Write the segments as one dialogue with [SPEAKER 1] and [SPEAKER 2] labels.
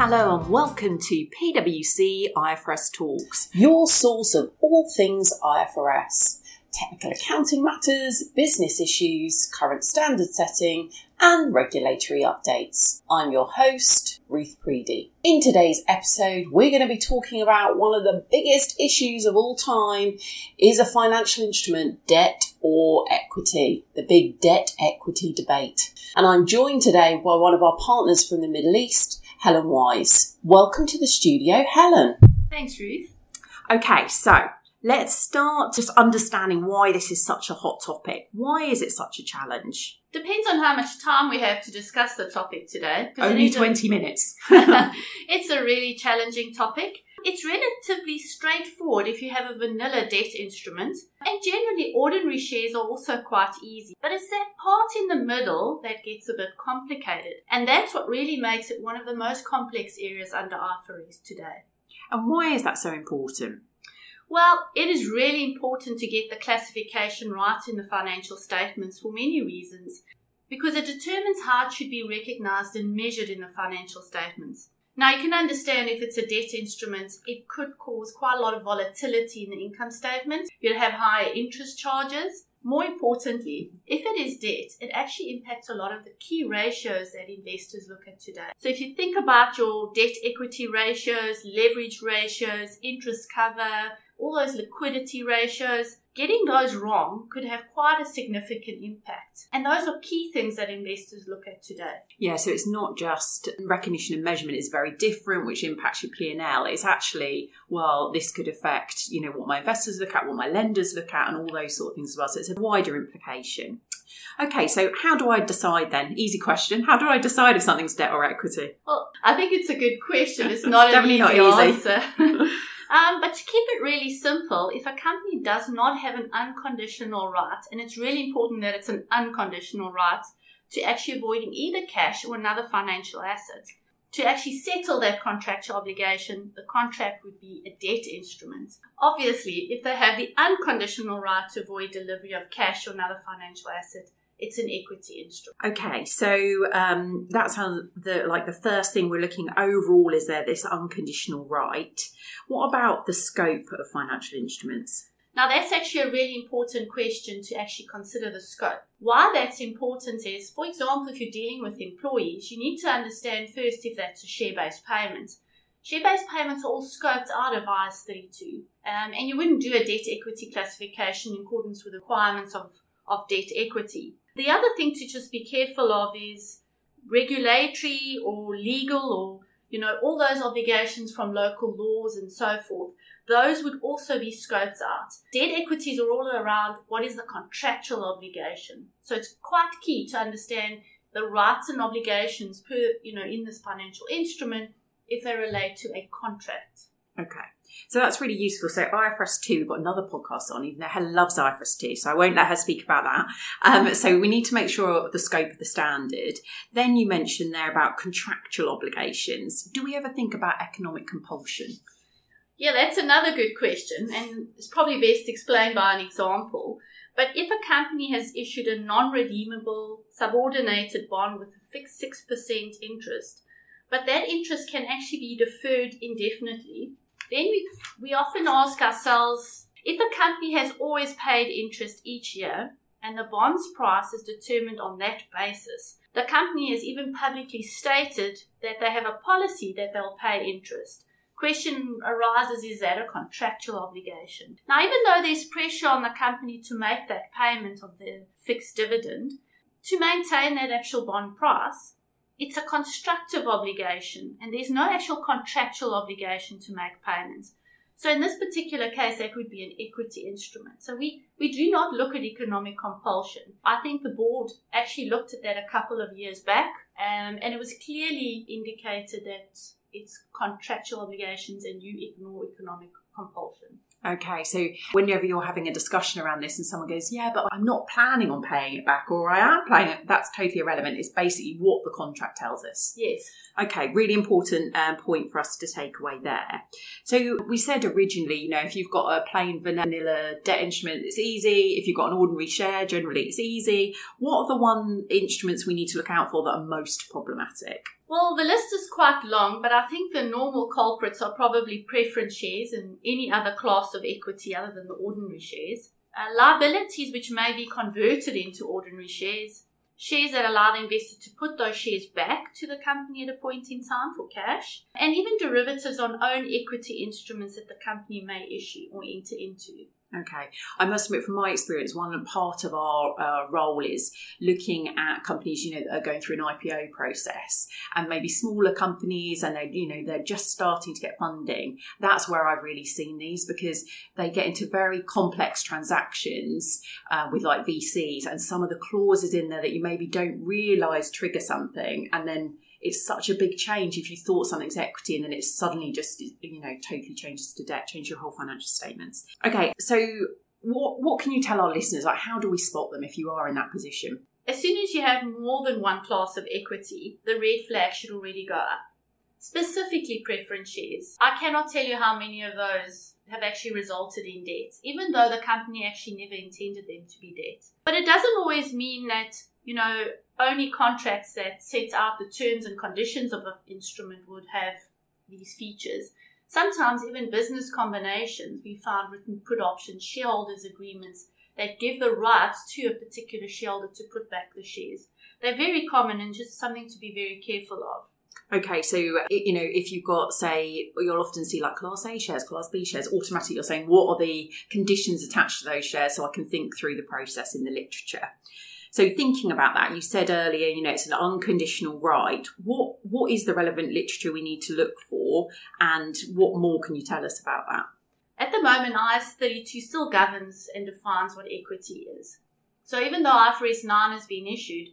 [SPEAKER 1] Hello and welcome to PwC IFRS Talks.
[SPEAKER 2] your source of all things IFRS technical accounting matters, business issues, current standard setting, and regulatory updates. I'm your host, Ruth Preedy. In today's episode, we're going to be talking about one of the biggest issues of all time is a financial instrument debt or equity, the big debt equity debate. And I'm joined today by one of our partners from the Middle East, Helen Wise. Welcome to the studio, Helen.
[SPEAKER 3] Thanks, Ruth.
[SPEAKER 1] Okay, so let's start just understanding why this is such a hot topic. Why is it such a challenge?
[SPEAKER 3] Depends on how much time we have to discuss the topic today. it
[SPEAKER 1] Only
[SPEAKER 3] is a-
[SPEAKER 1] 20 minutes.
[SPEAKER 3] it's a really challenging topic. It's relatively straightforward if you have a vanilla debt instrument, and generally ordinary shares are also quite easy. But it's that part in the middle that gets a bit complicated, and that's what really makes it one of the most complex areas under IFRS today.
[SPEAKER 1] and why is that so important?
[SPEAKER 3] Well, it is really important to get the classification right in the financial statements for many reasons, because it determines how it should be recognized and measured in the financial statements. Now, you can understand if it's a debt instrument, it could cause quite a lot of volatility in the income statement. You'd have higher interest charges. More importantly, if it is debt, it actually impacts a lot of the key ratios that investors look at today. So if you think about your debt equity ratios, leverage ratios, interest cover, all those liquidity ratios, getting those wrong could have quite a significant impact. And those are key things that investors look at today.
[SPEAKER 1] Yeah, so it's not just recognition and measurement is very different, which impacts your P&L. It's actually, well, this could affect, you know, what my investors look at, what my lenders look at, and all those sort of things as well. So it's a wider implication. Okay, so how do I decide then? Easy question. How do I decide if something's debt or equity?
[SPEAKER 3] Well, I think it's a good question. It's not an easy,
[SPEAKER 1] not easy.
[SPEAKER 3] answer. um, but to keep it really simple, if a company does not have an unconditional right, and it's really important that it's an unconditional right to actually avoiding either cash or another financial asset, to actually settle that contractual obligation, the contract would be a debt instrument. Obviously, if they have the unconditional right to avoid delivery of cash or another financial asset, it's an equity instrument.
[SPEAKER 1] Okay, so um, that's how the like the first thing we're looking overall is there this unconditional right. What about the scope of financial instruments?
[SPEAKER 3] Now, that's actually a really important question to actually consider the scope. Why that's important is, for example, if you're dealing with employees, you need to understand first if that's a share based payment. Share based payments are all scoped out of IAS 32, um, and you wouldn't do a debt equity classification in accordance with the requirements of, of debt equity. The other thing to just be careful of is regulatory or legal or you know all those obligations from local laws and so forth those would also be scoped out. Debt equities are all around what is the contractual obligation. So it's quite key to understand the rights and obligations per, you know, in this financial instrument if they relate to a contract.
[SPEAKER 1] Okay, so that's really useful. So IFRS two, we've got another podcast on. Even though Helen loves IFRS two, so I won't let her speak about that. Um, so we need to make sure the scope of the standard. Then you mentioned there about contractual obligations. Do we ever think about economic compulsion?
[SPEAKER 3] Yeah, that's another good question, and it's probably best explained by an example. But if a company has issued a non redeemable subordinated bond with a fixed 6% interest, but that interest can actually be deferred indefinitely, then we, we often ask ourselves if the company has always paid interest each year and the bond's price is determined on that basis, the company has even publicly stated that they have a policy that they'll pay interest question arises is that a contractual obligation? Now, even though there's pressure on the company to make that payment of the fixed dividend, to maintain that actual bond price, it's a constructive obligation and there's no actual contractual obligation to make payments. So in this particular case, that would be an equity instrument. So we, we do not look at economic compulsion. I think the board actually looked at that a couple of years back, um, and it was clearly indicated that it's contractual obligations and you ignore economic compulsion.
[SPEAKER 1] Okay, so whenever you're having a discussion around this and someone goes, Yeah, but I'm not planning on paying it back, or I am paying it, that's totally irrelevant. It's basically what the contract tells us.
[SPEAKER 3] Yes.
[SPEAKER 1] Okay, really important um, point for us to take away there. So we said originally, you know, if you've got a plain vanilla debt instrument, it's easy. If you've got an ordinary share, generally it's easy. What are the one instruments we need to look out for that are most problematic?
[SPEAKER 3] Well, the list is quite long, but I think the normal culprits are probably preference shares and any other class of equity other than the ordinary shares. Uh, liabilities which may be converted into ordinary shares, shares that allow the investor to put those shares back to the company at a point in time for cash, and even derivatives on own equity instruments that the company may issue or enter into.
[SPEAKER 1] Okay. I must admit, from my experience, one part of our uh, role is looking at companies, you know, that are going through an IPO process and maybe smaller companies and they, you know, they're just starting to get funding. That's where I've really seen these because they get into very complex transactions uh, with like VCs and some of the clauses in there that you maybe don't realize trigger something and then it's such a big change if you thought something's equity and then it suddenly just you know totally changes to debt change your whole financial statements. Okay so what what can you tell our listeners? Like how do we spot them if you are in that position?
[SPEAKER 3] As soon as you have more than one class of equity the red flag should already go up. Specifically preference shares. I cannot tell you how many of those have actually resulted in debt even though the company actually never intended them to be debt. But it doesn't always mean that you know only contracts that set out the terms and conditions of an instrument would have these features. Sometimes even business combinations, we found written put options, shareholders agreements that give the rights to a particular shareholder to put back the shares. They're very common and just something to be very careful of.
[SPEAKER 1] Okay, so you know, if you've got, say, you'll often see like Class A shares, Class B shares. Automatically, you're saying what are the conditions attached to those shares, so I can think through the process in the literature. So thinking about that, you said earlier, you know, it's an unconditional right. What what is the relevant literature we need to look for, and what more can you tell us about that?
[SPEAKER 3] At the moment, IAS 32 still governs and defines what equity is. So even though IFRS 9 has been issued,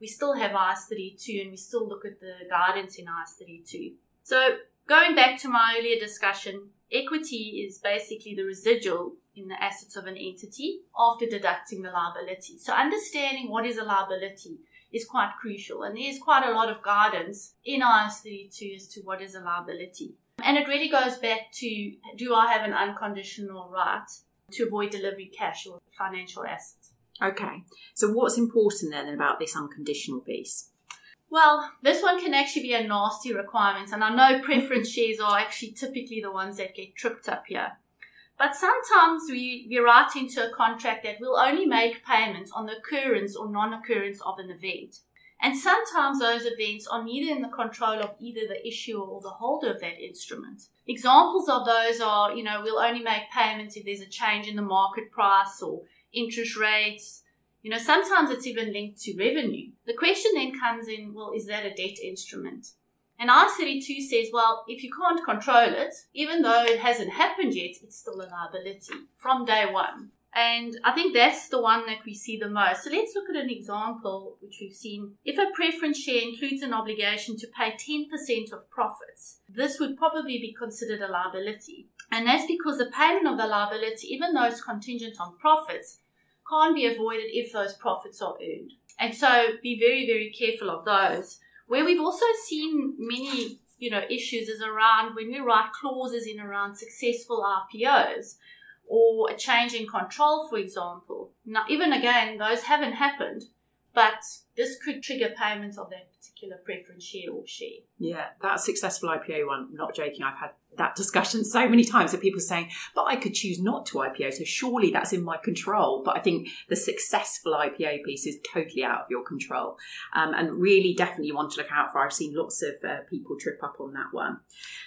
[SPEAKER 3] we still have IAS 32 and we still look at the guidance in IAS 32. So going back to my earlier discussion, equity is basically the residual in the assets of an entity after deducting the liability. So understanding what is a liability is quite crucial. And there's quite a lot of guidance in IAS 32 as to what is a liability. And it really goes back to do I have an unconditional right to avoid delivery cash or financial assets?
[SPEAKER 1] Okay. So what's important then about this unconditional piece?
[SPEAKER 3] Well, this one can actually be a nasty requirement, and I know preference shares are actually typically the ones that get tripped up here. But sometimes we, we write into a contract that we'll only make payments on the occurrence or non occurrence of an event. And sometimes those events are neither in the control of either the issuer or the holder of that instrument. Examples of those are, you know, we'll only make payments if there's a change in the market price or interest rates. You know, sometimes it's even linked to revenue. The question then comes in, well, is that a debt instrument? And IAS 32 says, well, if you can't control it, even though it hasn't happened yet, it's still a liability from day one. And I think that's the one that we see the most. So let's look at an example which we've seen. If a preference share includes an obligation to pay 10% of profits, this would probably be considered a liability. And that's because the payment of the liability, even though it's contingent on profits, can't be avoided if those profits are earned. And so be very, very careful of those. Where we've also seen many, you know, issues is around when we write clauses in around successful IPOs or a change in control, for example. Now, even again, those haven't happened, but this could trigger payments of that particular preference share or share.
[SPEAKER 1] Yeah, that successful IPO one, not joking, I've had that discussion so many times that people saying, but I could choose not to IPO, so surely that's in my control. But I think the successful IPO piece is totally out of your control. Um, and really, definitely, you want to look out for. I've seen lots of uh, people trip up on that one.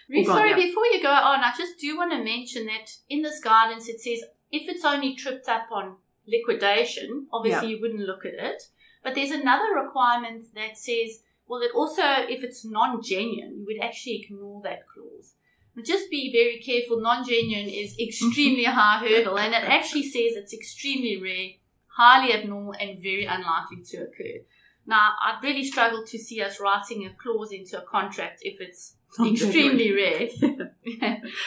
[SPEAKER 3] Ruth, sorry, yeah. before you go on, I just do want to mention that in this guidance it says if it's only tripped up on liquidation, obviously yeah. you wouldn't look at it. But there's another requirement that says, well, it also, if it's non genuine, you would actually ignore that clause. But just be very careful. Non genuine is extremely high hurdle, and it actually says it's extremely rare, highly abnormal, and very unlikely to occur. Now, I'd really struggle to see us writing a clause into a contract if it's extremely rare,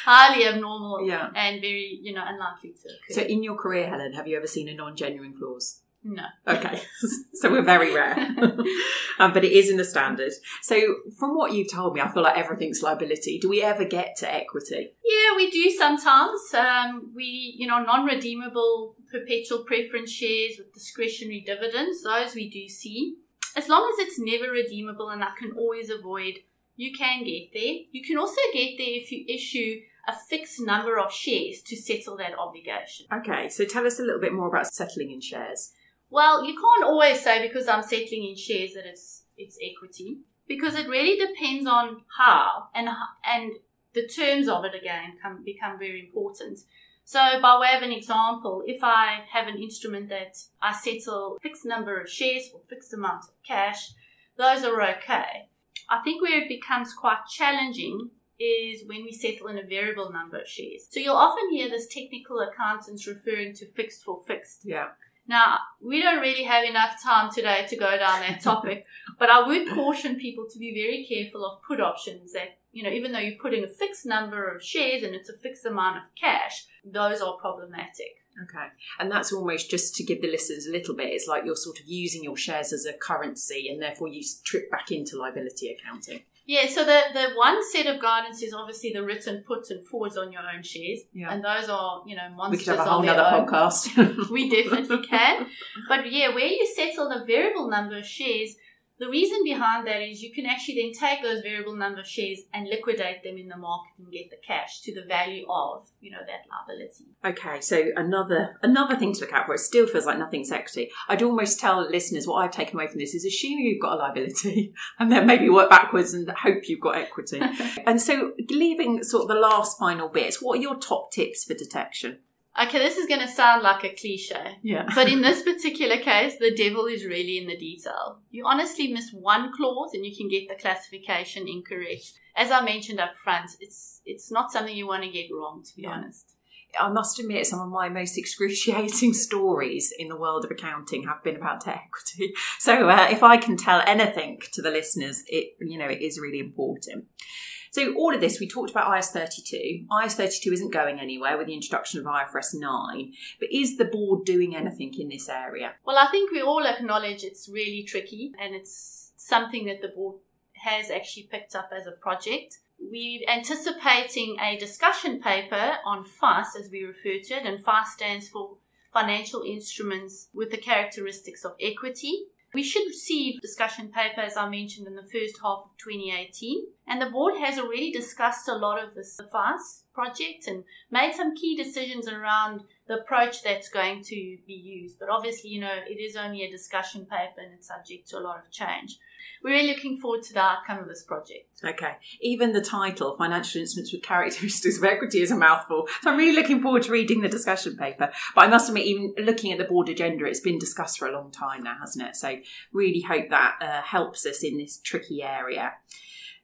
[SPEAKER 3] highly abnormal, yeah. and very, you know, unlikely to occur.
[SPEAKER 1] So, in your career, Helen, have you ever seen a non-genuine clause?
[SPEAKER 3] No.
[SPEAKER 1] Okay. so we're very rare. um, but it is in the standard. So from what you've told me, I feel like everything's liability. Do we ever get to equity?
[SPEAKER 3] Yeah, we do sometimes. Um, we, you know, non redeemable perpetual preference shares with discretionary dividends, those we do see. as long as it's never redeemable and I can always avoid, you can get there. You can also get there if you issue a fixed number of shares to settle that obligation.
[SPEAKER 1] Okay, so tell us a little bit more about settling in shares.
[SPEAKER 3] Well, you can't always say because I'm settling in shares that it's it's equity because it really depends on how and and the terms of it again come become very important. So, by way of an example, if I have an instrument that I settle fixed number of shares for fixed amount of cash, those are okay. I think where it becomes quite challenging is when we settle in a variable number of shares. So you'll often hear this technical accountants referring to fixed for fixed.
[SPEAKER 1] Yeah.
[SPEAKER 3] Now, we don't really have enough time today to go down that topic, but I would caution people to be very careful of put options that, you know, even though you're putting a fixed number of shares and it's a fixed amount of cash, those are problematic.
[SPEAKER 1] Okay. And that's almost just to give the listeners a little bit, it's like you're sort of using your shares as a currency and therefore you trip back into liability accounting.
[SPEAKER 3] Yeah, so the, the one set of guidance is obviously the written puts and forwards on your own shares.
[SPEAKER 1] Yeah.
[SPEAKER 3] And those are, you know, monsters
[SPEAKER 1] We could have a whole other podcast.
[SPEAKER 3] we definitely can. But yeah, where you settle the variable number of shares, the reason behind that is you can actually then take those variable number of shares and liquidate them in the market and get the cash to the value of, you know, that liability.
[SPEAKER 1] Okay, so another another thing to look out for. It still feels like nothing's sexy. I'd almost tell listeners what I've taken away from this is assume you've got a liability, and then maybe work backwards and hope you've got equity. and so, leaving sort of the last final bits, what are your top tips for detection?
[SPEAKER 3] Okay, this is going to sound like a cliche,
[SPEAKER 1] Yeah,
[SPEAKER 3] but in this particular case, the devil is really in the detail. You honestly miss one clause and you can get the classification incorrect. As I mentioned up front, it's it's not something you want to get wrong, to be
[SPEAKER 1] Yeah.
[SPEAKER 3] honest.
[SPEAKER 1] I must admit, some of my most excruciating stories in the world of accounting have been about debt equity. So, uh, if I can tell anything to the listeners, it you know it is really important. So, all of this we talked about IAS thirty two. IAS thirty two isn't going anywhere with the introduction of IFRS nine, but is the board doing anything in this area?
[SPEAKER 3] Well, I think we all acknowledge it's really tricky and it's something that the board has actually picked up as a project. We're anticipating a discussion paper on FICE, as we refer to it, and FICE stands for Financial Instruments with the Characteristics of Equity. We should receive discussion paper, as I mentioned, in the first half of 2018. And the board has already discussed a lot of this FICE project and made some key decisions around the approach that's going to be used. But obviously, you know, it is only a discussion paper and it's subject to a lot of change. We're really looking forward to the outcome of this project.
[SPEAKER 1] Okay, even the title, Financial Instruments with Characteristics of Equity, is a mouthful. So I'm really looking forward to reading the discussion paper. But I must admit, even looking at the board agenda, it's been discussed for a long time now, hasn't it? So really hope that uh, helps us in this tricky area.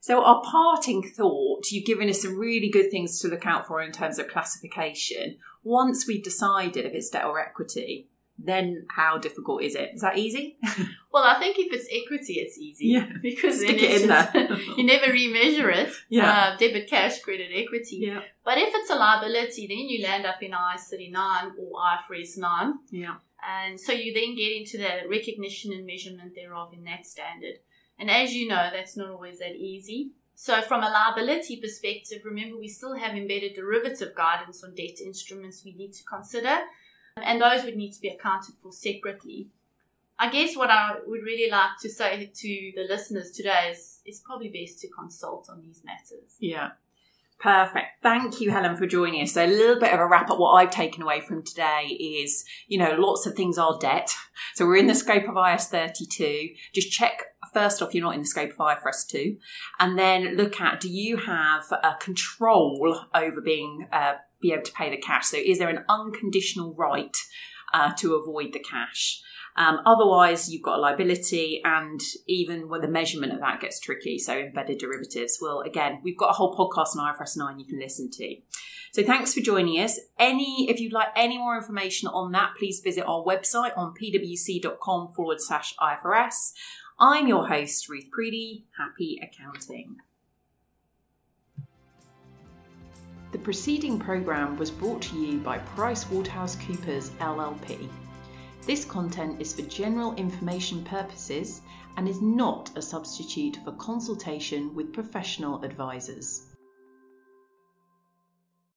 [SPEAKER 1] So our parting thought, you've given us some really good things to look out for in terms of classification. Once we've decided if it's debt or equity, then how difficult is it? Is that easy?
[SPEAKER 3] Well, I think if it's equity, it's easy.
[SPEAKER 1] Yeah.
[SPEAKER 3] Because
[SPEAKER 1] Stick it in
[SPEAKER 3] it's
[SPEAKER 1] there.
[SPEAKER 3] you never remeasure it.
[SPEAKER 1] Yeah.
[SPEAKER 3] Uh, debit, cash, credit, equity.
[SPEAKER 1] yeah.
[SPEAKER 3] But if it's a liability, then you land up in IAS 39 or IFRS 9.
[SPEAKER 1] Yeah.
[SPEAKER 3] And so you then get into the recognition and measurement thereof in that standard. And as you know, that's not always that easy. So from a liability perspective, remember we still have embedded derivative guidance on debt instruments we need to consider. And those would need to be accounted for separately. I guess what I would really like to say to the listeners today is it's probably best to consult on these matters.
[SPEAKER 1] Yeah. Perfect. Thank you, Helen, for joining us. So, a little bit of a wrap up. What I've taken away from today is, you know, lots of things are debt. So, we're in the scope of IAS 32. Just check, first off, you're not in the scope of IFRS 2. And then look at do you have a control over being, uh, be able to pay the cash? So, is there an unconditional right uh, to avoid the cash? Um, otherwise, you've got a liability, and even when the measurement of that gets tricky, so embedded derivatives. Well, again, we've got a whole podcast on IFRS 9 you can listen to. So thanks for joining us. Any, if you'd like any more information on that, please visit our website on pwc.com forward slash IFRS. I'm your host, Ruth Preedy. Happy accounting. The preceding programme was brought to you by PricewaterhouseCoopers LLP. This content is for general information purposes and is not a substitute for consultation with professional advisors.